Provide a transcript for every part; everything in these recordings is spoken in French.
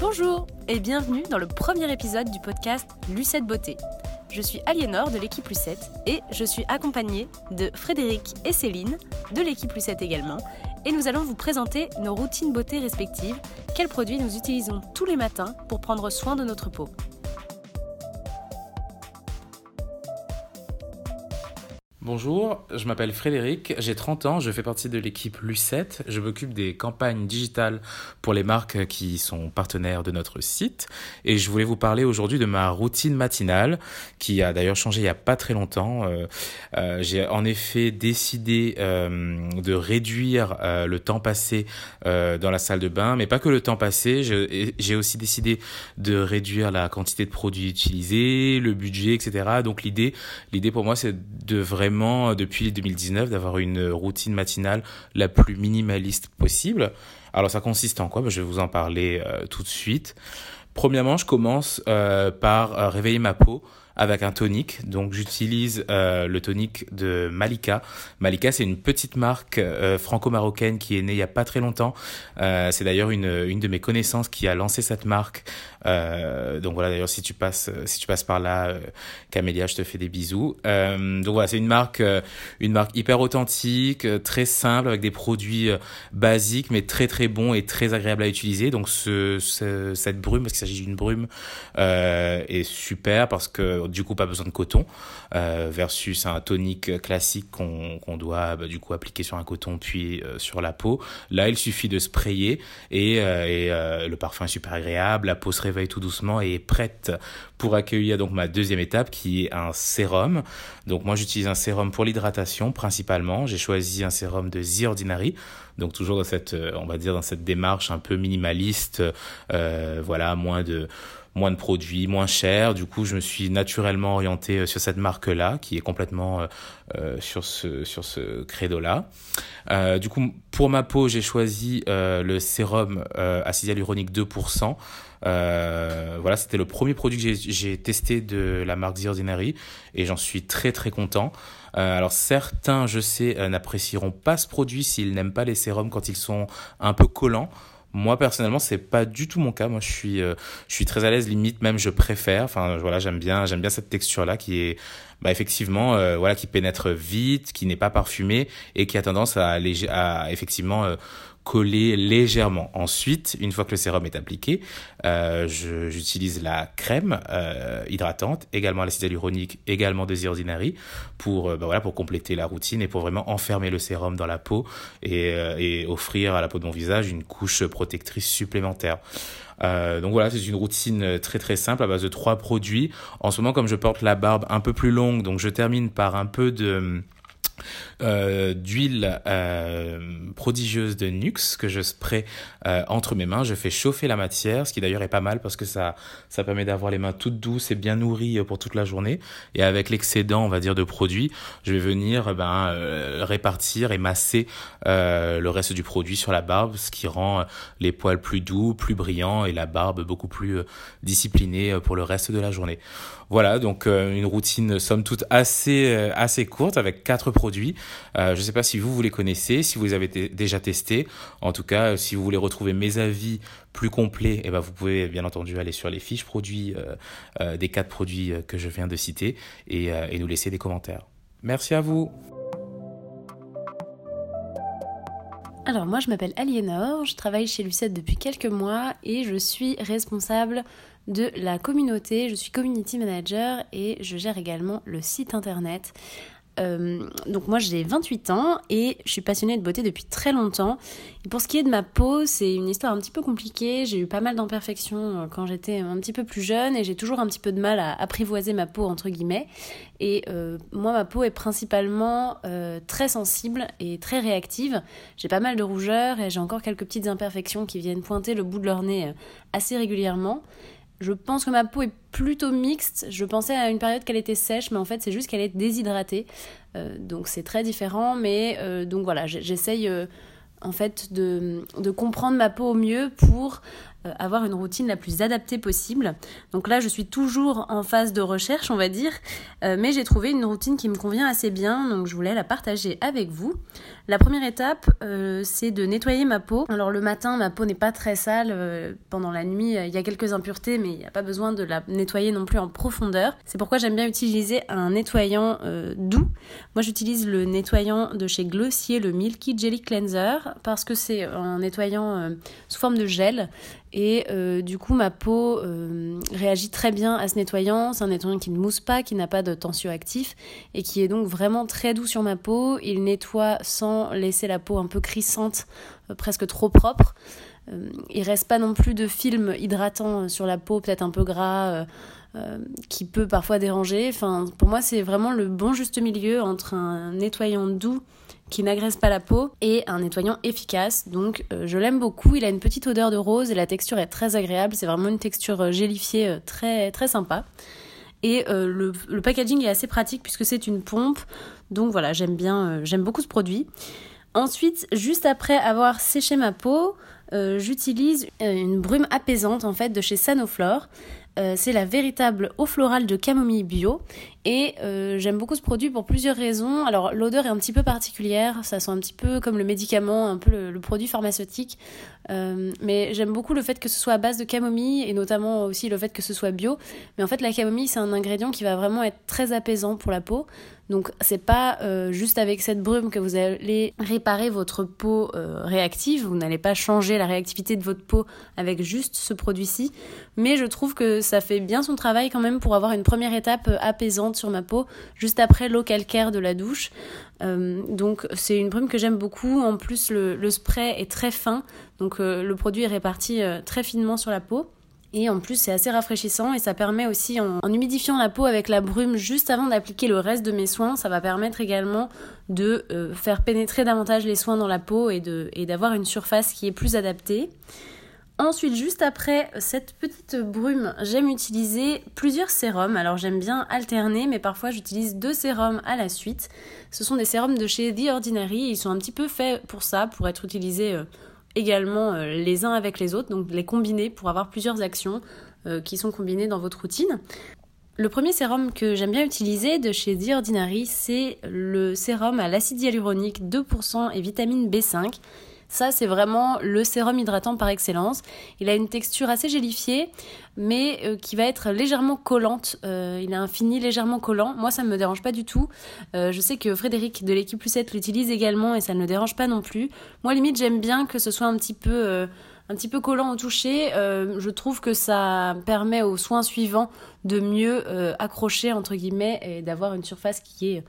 Bonjour et bienvenue dans le premier épisode du podcast Lucette Beauté. Je suis Aliénor de l'équipe Lucette et je suis accompagnée de Frédéric et Céline de l'équipe Lucette également et nous allons vous présenter nos routines beauté respectives, quels produits nous utilisons tous les matins pour prendre soin de notre peau. Bonjour, je m'appelle Frédéric, j'ai 30 ans, je fais partie de l'équipe Lucette, je m'occupe des campagnes digitales pour les marques qui sont partenaires de notre site et je voulais vous parler aujourd'hui de ma routine matinale qui a d'ailleurs changé il n'y a pas très longtemps. Euh, euh, j'ai en effet décidé euh, de réduire le temps passé dans la salle de bain, mais pas que le temps passé, j'ai aussi décidé de réduire la quantité de produits utilisés, le budget, etc. Donc l'idée, l'idée pour moi c'est de vraiment euh, depuis 2019 d'avoir une routine matinale la plus minimaliste possible. Alors ça consiste en quoi? Ben, Je vais vous en parler euh, tout de suite. Premièrement, je commence euh, par réveiller ma peau avec un tonique. Donc j'utilise le tonique de Malika. Malika, c'est une petite marque franco-marocaine qui est née il y a pas très longtemps. c'est d'ailleurs une, une de mes connaissances qui a lancé cette marque euh, donc voilà, d'ailleurs, si tu passes, si tu passes par là, euh, Camélia, je te fais des bisous. Euh, donc voilà, c'est une marque, euh, une marque hyper authentique, très simple, avec des produits basiques, mais très très bons et très agréables à utiliser. Donc ce, cette brume, parce qu'il s'agit d'une brume, est super parce que du coup, pas besoin de coton, versus un tonique classique qu'on qu'on doit bah, du coup appliquer sur un coton puis sur la peau. Là, il suffit de sprayer et, et le parfum est super agréable, la peau se réveille tout doucement et est prête pour accueillir donc ma deuxième étape qui est un sérum. Donc moi j'utilise un sérum pour l'hydratation principalement. J'ai choisi un sérum de The Ordinary. Donc toujours dans cette, euh, on va dire dans cette démarche un peu minimaliste, euh, voilà, moins de moins de produits, moins cher. Du coup, je me suis naturellement orienté euh, sur cette marque-là, qui est complètement euh, sur ce sur ce credo-là. Euh, du coup, pour ma peau, j'ai choisi le sérum acide hyaluronique 2%. Euh, voilà, c'était le premier produit que j'ai testé de la marque The Ordinary et j'en suis très très content. Euh, alors certains, je sais, euh, n'apprécieront pas ce produit s'ils n'aiment pas les sérums quand ils sont un peu collants. Moi personnellement, c'est pas du tout mon cas. Moi, je suis, je suis très à l'aise, limite même je préfère. Enfin, voilà, j'aime bien, j'aime bien cette texture là qui est, bah, effectivement, voilà, qui pénètre vite, qui n'est pas parfumée et qui a tendance à, à effectivement coller légèrement. Ensuite, une fois que le sérum est appliqué, euh, j'utilise la crème euh, hydratante, également l'acide hyaluronique, également des Ordinary, pour, euh, bah voilà, pour compléter la routine et pour vraiment enfermer le sérum dans la peau et, et offrir à la peau de mon visage une couche protectrice supplémentaire. Donc voilà, c'est une routine très très simple à base de trois produits. En ce moment, comme je porte la barbe un peu plus longue, donc je termine par un peu de euh, d'huile euh, prodigieuse de Nux que je spray euh, entre mes mains. Je fais chauffer la matière, ce qui d'ailleurs est pas mal parce que ça, ça permet d'avoir les mains toutes douces et bien nourries pour toute la journée. Et avec l'excédent, on va dire, de produits, je vais venir ben, répartir et masser le reste du produit sur la barbe, ce qui rend les poils plus doux, plus brillants et la barbe beaucoup plus disciplinée pour le reste de la journée. Voilà, donc une routine somme toute assez, assez courte avec quatre produits euh, je ne sais pas si vous, vous les connaissez, si vous les avez déjà testés. En tout cas, si vous voulez retrouver mes avis plus complets, eh ben, vous pouvez bien entendu aller sur les fiches produits euh, euh, des quatre produits que je viens de citer et, et nous laisser des commentaires. Merci à vous. Alors moi je m'appelle Aliénor, je travaille chez Lucette depuis quelques mois et je suis responsable de la communauté, je suis community manager et je gère également le site internet. Euh, donc moi j'ai 28 ans et je suis passionnée de beauté depuis très longtemps. Et pour ce qui est de ma peau, c'est une histoire un petit peu compliquée. J'ai eu pas mal d'imperfections euh, quand j'étais un petit peu plus jeune et j'ai toujours un petit peu de mal à apprivoiser ma peau entre guillemets. Et euh, moi ma peau est principalement très sensible et très réactive. J'ai pas mal de rougeurs et j'ai encore quelques petites imperfections qui viennent pointer le bout de leur nez assez régulièrement. Je pense que ma peau est plutôt mixte. Je pensais à une période qu'elle était sèche, mais en fait c'est juste qu'elle est déshydratée. Euh, donc c'est très différent. Mais euh, donc voilà, j'essaye euh, en fait de, comprendre ma peau au mieux pour avoir une routine la plus adaptée possible. Donc là, je suis toujours en phase de recherche, on va dire, euh, mais j'ai trouvé une routine qui me convient assez bien, donc je voulais la partager avec vous. La première étape, euh, c'est de nettoyer ma peau. Alors le matin, ma peau n'est pas très sale. pendant la nuit, il y a quelques impuretés, mais il n'y a pas besoin de la nettoyer non plus en profondeur. C'est pourquoi j'aime bien utiliser un nettoyant doux. Moi, j'utilise le nettoyant de chez Glossier, le Milky Jelly Cleanser, parce que c'est un nettoyant sous forme de gel et euh, du coup, ma peau euh, réagit très bien à ce nettoyant. C'est un nettoyant qui ne mousse pas, qui n'a pas de tensioactif et qui est donc vraiment très doux sur ma peau. Il nettoie sans laisser la peau un peu crissante, euh, presque trop propre. il reste pas non plus de film hydratant sur la peau, peut-être un peu gras. qui peut parfois déranger. Enfin, pour moi, c'est vraiment le bon juste milieu entre un nettoyant doux qui n'agresse pas la peau et un nettoyant efficace. Donc euh, je l'aime beaucoup. Il a une petite odeur de rose et la texture est très agréable. C'est vraiment une texture euh, gélifiée euh, très très sympa. Et le, packaging est assez pratique puisque c'est une pompe. Donc voilà, j'aime bien, j'aime beaucoup ce produit. Ensuite, juste après avoir séché ma peau, j'utilise une brume apaisante en fait de chez Sanoflore. C'est la véritable eau florale de camomille bio. Et euh, j'aime beaucoup ce produit pour plusieurs raisons. Alors l'odeur est un petit peu particulière, ça sent un petit peu comme le médicament, un peu le, produit pharmaceutique. Euh, mais j'aime beaucoup le fait que ce soit à base de camomille et notamment aussi le fait que ce soit bio. Mais en fait la camomille c'est un ingrédient qui va vraiment être très apaisant pour la peau. Donc c'est pas juste avec cette brume que vous allez réparer votre peau réactive, vous n'allez pas changer la réactivité de votre peau avec juste ce produit-ci, mais je trouve que ça fait bien son travail quand même pour avoir une première étape euh, sur ma peau juste après l'eau calcaire de la douche. Euh, donc c'est une brume que j'aime beaucoup. En plus le, spray est très fin, donc euh, le produit est réparti très finement sur la peau. Et en plus, c'est assez rafraîchissant et ça permet aussi, en, humidifiant la peau avec la brume juste avant d'appliquer le reste de mes soins, ça va permettre également de faire pénétrer davantage les soins dans la peau et d'avoir une surface qui est plus adaptée. Ensuite, juste après cette petite brume, j'aime utiliser plusieurs sérums. Alors j'aime bien alterner, mais parfois j'utilise deux sérums à la suite. Ce sont des sérums de chez The Ordinary. Ils sont un petit peu faits pour ça, pour être utilisés euh, également euh, les uns avec les autres, donc les combiner pour avoir plusieurs actions euh, qui sont combinées dans votre routine. Le premier sérum que j'aime bien utiliser de chez The Ordinary, c'est le sérum à l'acide hyaluronique 2% et vitamine B5. Ça, c'est vraiment le sérum hydratant par excellence. Il a une texture assez gélifiée, mais euh, qui va être légèrement collante. Euh, il a un fini légèrement collant. Moi, ça ne me dérange pas du tout. Euh, je sais que Frédéric de l'équipe Plus l'utilise également et ça ne le dérange pas non plus. Moi, limite, j'aime bien que ce soit un petit peu un petit peu collant au toucher, je trouve que ça permet aux soins suivants de mieux accrocher entre guillemets et d'avoir une surface qui est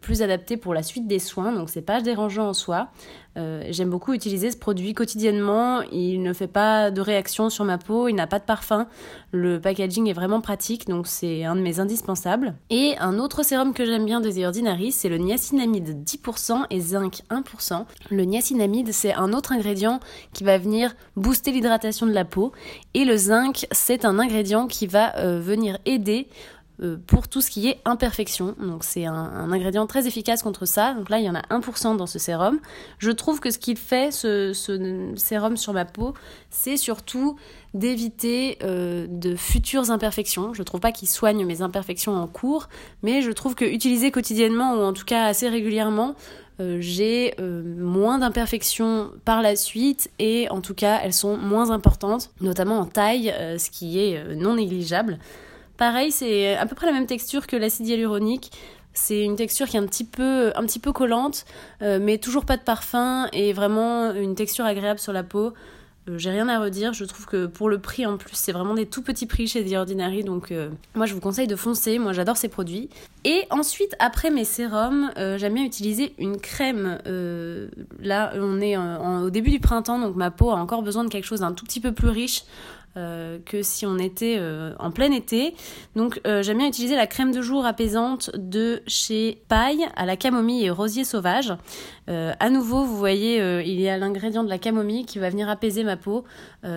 plus adapté pour la suite des soins, donc c'est pas dérangeant en soi. Euh, j'aime beaucoup utiliser ce produit quotidiennement, il ne fait pas de réaction sur ma peau, il n'a pas de parfum, le packaging est vraiment pratique, donc c'est un de mes indispensables. Et un autre sérum que j'aime bien de The Ordinary, c'est le niacinamide 10% et zinc 1%. Le niacinamide, c'est un autre ingrédient qui va venir booster l'hydratation de la peau, et le zinc, c'est un ingrédient qui va euh, venir aider euh, pour tout ce qui est imperfection. Donc c'est un, ingrédient très efficace contre ça. Donc là, il y en a 1% dans ce sérum. Je trouve que ce qu'il fait, ce, sérum sur ma peau, c'est surtout d'éviter euh, de futures imperfections. Je ne trouve pas qu'il soigne mes imperfections en cours, mais je trouve que utilisé quotidiennement ou en tout cas assez régulièrement, euh, j'ai moins d'imperfections par la suite et en tout cas elles sont moins importantes, notamment en taille, ce qui est non négligeable. Pareil, c'est à peu près la même texture que l'acide hyaluronique. C'est une texture qui est un petit peu, un petit peu collante, euh, mais toujours pas de parfum et vraiment une texture agréable sur la peau. Euh, j'ai rien à redire, je trouve que pour le prix en plus, c'est vraiment des tout petits prix chez The Ordinary, donc euh, moi je vous conseille de foncer, moi j'adore ces produits. Et ensuite, après mes sérums, j'aime bien utiliser une crème. là, on est au début du printemps, donc ma peau a encore besoin de quelque chose d'un tout petit peu plus riche. Euh, que si on était euh, en plein été. Donc euh, j'aime bien utiliser la crème de jour apaisante de chez Paille à la camomille et rosier sauvage. à nouveau, vous voyez, il y a l'ingrédient de la camomille qui va venir apaiser ma peau.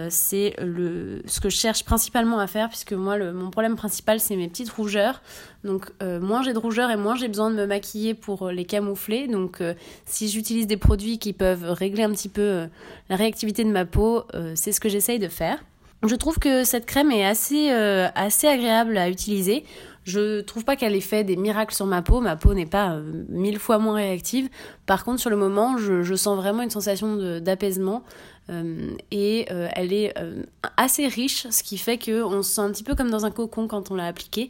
c'est le ce que je cherche principalement à faire puisque moi le, mon problème principal c'est mes petites rougeurs. Donc moins j'ai de rougeurs et moins j'ai besoin de me maquiller pour les camoufler. Donc si j'utilise des produits qui peuvent régler un petit peu la réactivité de ma peau, c'est ce que j'essaye de faire. Je trouve que cette crème est assez, euh, agréable à utiliser. Je trouve pas qu'elle ait fait des miracles sur ma peau. Ma peau n'est pas euh, mille fois moins réactive. Par contre, sur le moment, je, sens vraiment une sensation d'apaisement. Euh, et elle est assez riche, ce qui fait qu'on se sent un petit peu comme dans un cocon quand on l'a appliquée.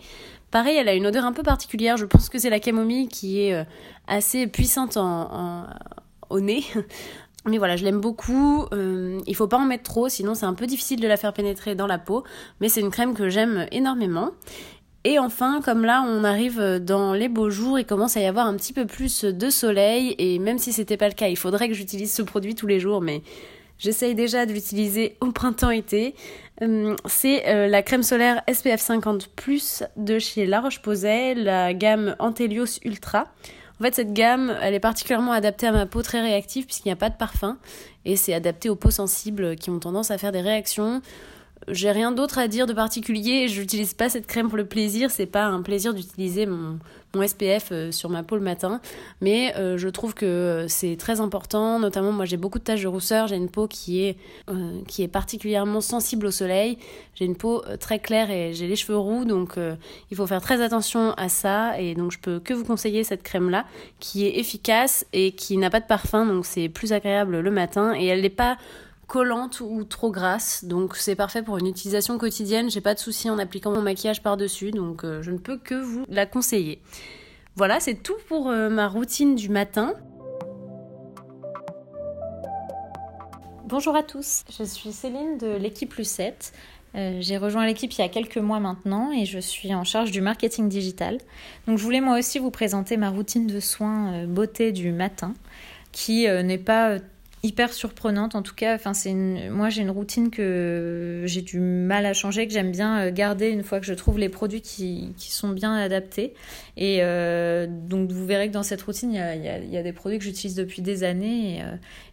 Pareil, elle a une odeur un peu particulière. Je pense que c'est la camomille qui est assez puissante au nez. Mais voilà, je l'aime beaucoup. Euh, il faut pas en mettre trop, sinon c'est un peu difficile de la faire pénétrer dans la peau. Mais c'est une crème que j'aime énormément. Et enfin, comme là, on arrive dans les beaux jours, il commence à y avoir un petit peu plus de soleil. Et même si c'était pas le cas, il faudrait que j'utilise ce produit tous les jours, mais j'essaye déjà de l'utiliser au printemps-été. Euh, c'est euh, la crème solaire SPF 50 de chez La Roche-Posay, la gamme Antelios Ultra. En fait, cette gamme, elle est particulièrement adaptée à ma peau très réactive puisqu'il n'y a pas de parfum. Et c'est adapté aux peaux sensibles qui ont tendance à faire des réactions j'ai rien d'autre à dire de particulier. Je n'utilise pas cette crème pour le plaisir. C'est pas un plaisir d'utiliser mon, SPF euh, sur ma peau le matin. Mais euh, je trouve que c'est très important. Notamment, moi, j'ai beaucoup de taches de rousseur. J'ai une peau qui est, euh, qui est particulièrement sensible au soleil. J'ai une peau très claire et j'ai les cheveux roux. Donc, il faut faire très attention à ça. Et donc, je peux que vous conseiller cette crème-là qui est efficace et qui n'a pas de parfum. Donc, c'est plus agréable le matin. Et elle n'est pas collante ou trop grasse. Donc c'est parfait pour une utilisation quotidienne. J'ai pas de souci en appliquant mon maquillage par-dessus. Donc euh, je ne peux que vous la conseiller. Voilà, c'est tout pour euh, ma routine du matin. Bonjour à tous, je suis Céline de l'équipe Lucette. Euh, j'ai rejoint l'équipe il y a quelques mois maintenant et je suis en charge du marketing digital. Donc je voulais moi aussi vous présenter ma routine de soins beauté du matin qui n'est pas hyper surprenante en tout cas enfin c'est moi j'ai une routine que j'ai du mal à changer que j'aime bien euh, garder une fois que je trouve les produits qui, qui sont bien adaptés et euh, donc vous verrez que dans cette routine il y a, des produits que j'utilise depuis des années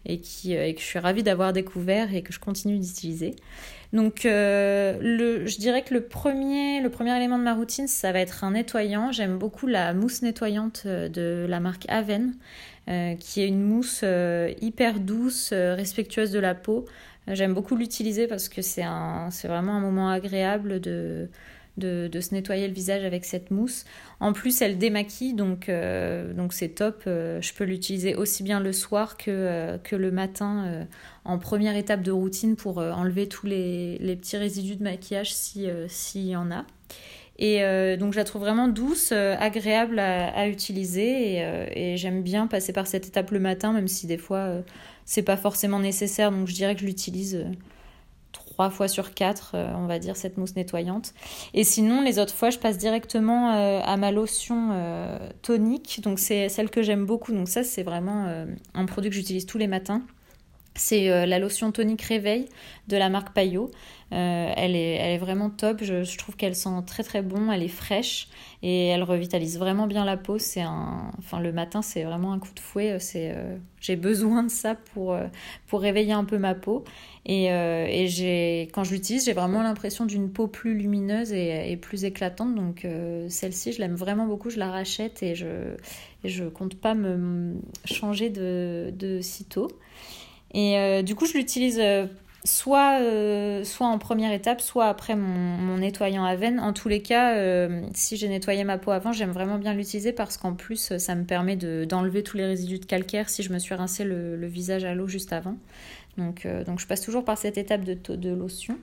et, euh, qui que je suis ravie d'avoir découvert et que je continue d'utiliser donc je dirais que le premier, le premier élément de ma routine, ça va être un nettoyant. J'aime beaucoup la mousse nettoyante de la marque Aven. Euh, qui est une mousse euh, hyper douce, euh, respectueuse de la peau. J'aime beaucoup l'utiliser parce que c'est vraiment un moment agréable de, de, se nettoyer le visage avec cette mousse. En plus, elle démaquille, donc donc c'est top. je peux l'utiliser aussi bien le soir que, que le matin en première étape de routine pour enlever tous les, les, petits résidus de maquillage s'il y en a. Et euh, donc je la trouve vraiment douce, euh, agréable à, utiliser euh, et, j'aime bien passer par cette étape le matin, même si des fois c'est pas forcément nécessaire. Donc je dirais que je l'utilise trois fois sur quatre, on va dire, cette mousse nettoyante. Et sinon, les autres fois, je passe directement à ma lotion tonique. Donc c'est celle que j'aime beaucoup. Donc ça, c'est vraiment un produit que j'utilise tous les matins. C'est la lotion tonique réveil de la marque Payot. Euh, elle, est, elle est vraiment top. Je, trouve qu'elle sent très très bon. Elle est fraîche et elle revitalise vraiment bien la peau. C'est enfin le matin, c'est vraiment un coup de fouet. C'est, euh, j'ai besoin de ça pour euh, pour réveiller un peu ma peau. Et, et j'ai, quand je l'utilise, j'ai vraiment l'impression d'une peau plus lumineuse et, plus éclatante. Donc celle-ci, je l'aime vraiment beaucoup. Je la rachète et je et je compte pas me changer de, de sitôt. Et du coup, je l'utilise soit, euh, soit en première étape, soit après mon, nettoyant à veine. En tous les cas, euh, si j'ai nettoyé ma peau avant, j'aime vraiment bien l'utiliser parce qu'en plus, ça me permet d'enlever tous les résidus de calcaire si je me suis rincé le, visage à l'eau juste avant. Donc, euh, donc je passe toujours par cette étape de, de lotion.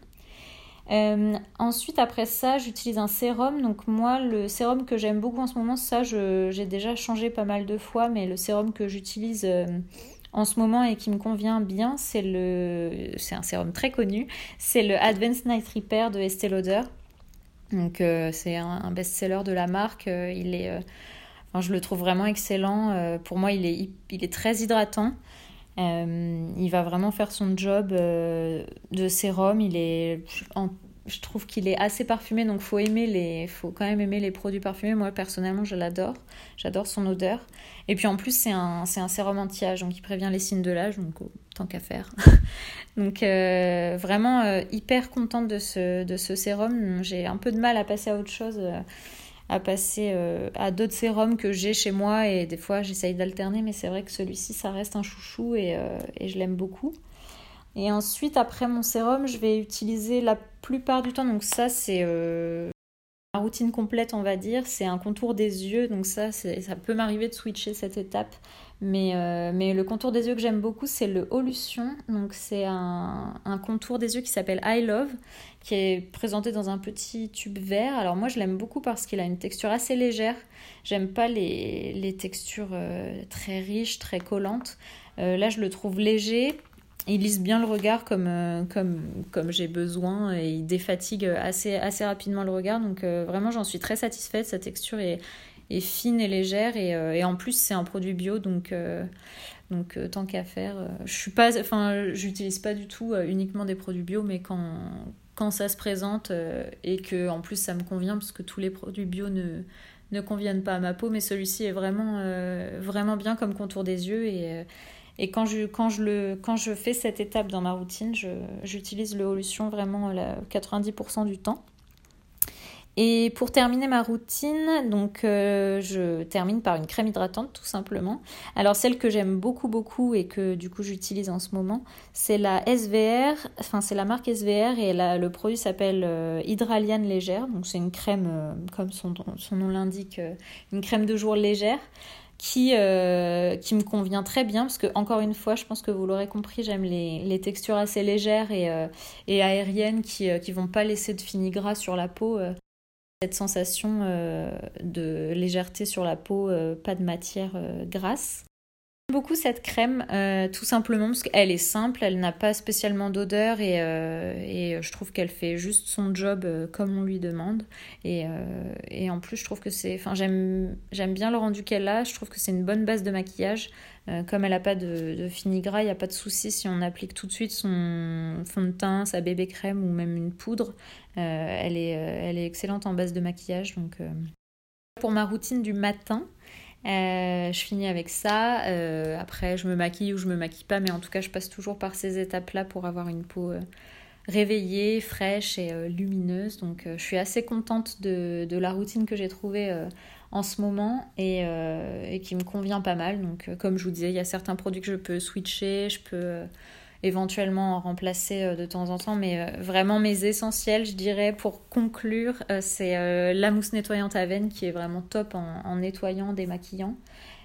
ensuite, après ça, j'utilise un sérum. Donc moi, le sérum que j'aime beaucoup en ce moment, ça, j'ai déjà changé pas mal de fois, mais le sérum que j'utilise en ce moment et qui me convient bien, c'est le, c'est un sérum très connu, c'est le Advanced Night Repair de Estée Lauder. Donc euh, c'est un, best-seller de la marque. Euh, il est, euh, je le trouve vraiment excellent. pour moi, il est, il est très hydratant. il va vraiment faire son job de sérum. Il est je trouve qu'il est assez parfumé, donc faut aimer les, faut quand même aimer les produits parfumés. Moi personnellement, je l'adore, j'adore son odeur. Et puis en plus, c'est un, c'est un sérum anti-âge, donc il prévient les signes de l'âge, donc oh, tant qu'à faire. donc euh, vraiment euh, hyper contente de ce, de ce sérum. J'ai un peu de mal à passer à autre chose, euh, à passer à d'autres sérums que j'ai chez moi, et des fois j'essaye d'alterner, mais c'est vrai que celui-ci, ça reste un chouchou et, et je l'aime beaucoup. Et ensuite, après mon sérum, je vais utiliser la plupart du temps, donc ça c'est euh, ma routine complète on va dire, c'est un contour des yeux, donc ça ça peut m'arriver de switcher cette étape. Mais, euh, mais le contour des yeux que j'aime beaucoup, c'est le Olution. Donc, c'est un, un, contour des yeux qui s'appelle I Love, qui est présenté dans un petit tube vert. Alors, moi, je l'aime beaucoup parce qu'il a une texture assez légère. J'aime pas les, les textures euh, très riches, très collantes. là, je le trouve léger, il lisse bien le regard comme, euh, comme, comme j'ai besoin et il défatigue assez, assez rapidement le regard. Donc euh, vraiment, j'en suis très satisfaite. Sa texture est, est fine et légère et, euh, et en plus, c'est un produit bio. Donc, donc tant qu'à faire, je suis pas, j'utilise pas du tout uniquement des produits bio, mais quand, quand ça se présente et que en plus ça me convient parce que tous les produits bio ne ne conviennent pas à ma peau, mais celui-ci est vraiment, vraiment bien comme contour des yeux et, et quand je, quand je, le, quand je fais cette étape dans ma routine, j'utilise le Holution vraiment 90% du temps. Et pour terminer ma routine, donc euh, je termine par une crème hydratante tout simplement. Alors celle que j'aime beaucoup beaucoup et que du coup j'utilise en ce moment, c'est la SVR, enfin c'est la marque SVR et le produit s'appelle euh, Hydraliane légère. Donc c'est une crème euh, comme son, son nom l'indique, une crème de jour légère qui, euh, qui me convient très bien parce que encore une fois je pense que vous l'aurez compris j'aime les, textures assez légères et, euh, et aériennes qui euh, qui vont pas laisser de fini gras sur la peau cette sensation de légèreté sur la peau pas de matière grasse beaucoup cette crème, euh, tout simplement parce qu'elle est simple, elle n'a pas spécialement d'odeur et, euh, et, je trouve qu'elle fait juste son job euh, comme on lui demande. Et, et en plus, je trouve que c'est. Enfin, j'aime bien le rendu qu'elle a, je trouve que c'est une bonne base de maquillage. comme elle n'a pas de, de fini gras, il n'y a pas de souci si on applique tout de suite son fond de teint, sa bébé crème ou même une poudre. elle, est, elle est excellente en base de maquillage. Donc, pour ma routine du matin, euh, je finis avec ça. Euh, après, je me maquille ou je me maquille pas, mais en tout cas, je passe toujours par ces étapes-là pour avoir une peau euh, réveillée, fraîche et lumineuse. Donc, je suis assez contente de, la routine que j'ai trouvée en ce moment et, et, qui me convient pas mal. Donc, comme je vous disais, il y a certains produits que je peux switcher, je peux éventuellement en remplacer euh, de temps en temps, mais euh, vraiment mes essentiels, je dirais, pour conclure, euh, c'est la mousse nettoyante à veine qui est vraiment top en, nettoyant, démaquillant,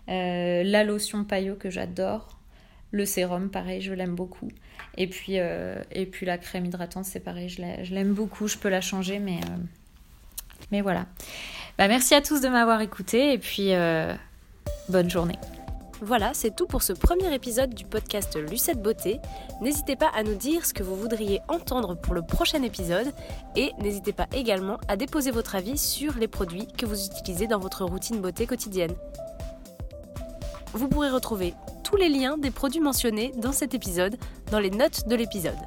la lotion paillot que j'adore, le sérum, pareil, je l'aime beaucoup. Et puis, et puis la crème hydratante, c'est pareil, je l'aime beaucoup, je peux la changer, mais, mais voilà. Bah, merci à tous de m'avoir écouté et puis bonne journée. Voilà, c'est tout pour ce premier épisode du podcast Lucette Beauté. N'hésitez pas à nous dire ce que vous voudriez entendre pour le prochain épisode et n'hésitez pas également à déposer votre avis sur les produits que vous utilisez dans votre routine beauté quotidienne. Vous pourrez retrouver tous les liens des produits mentionnés dans cet épisode dans les notes de l'épisode.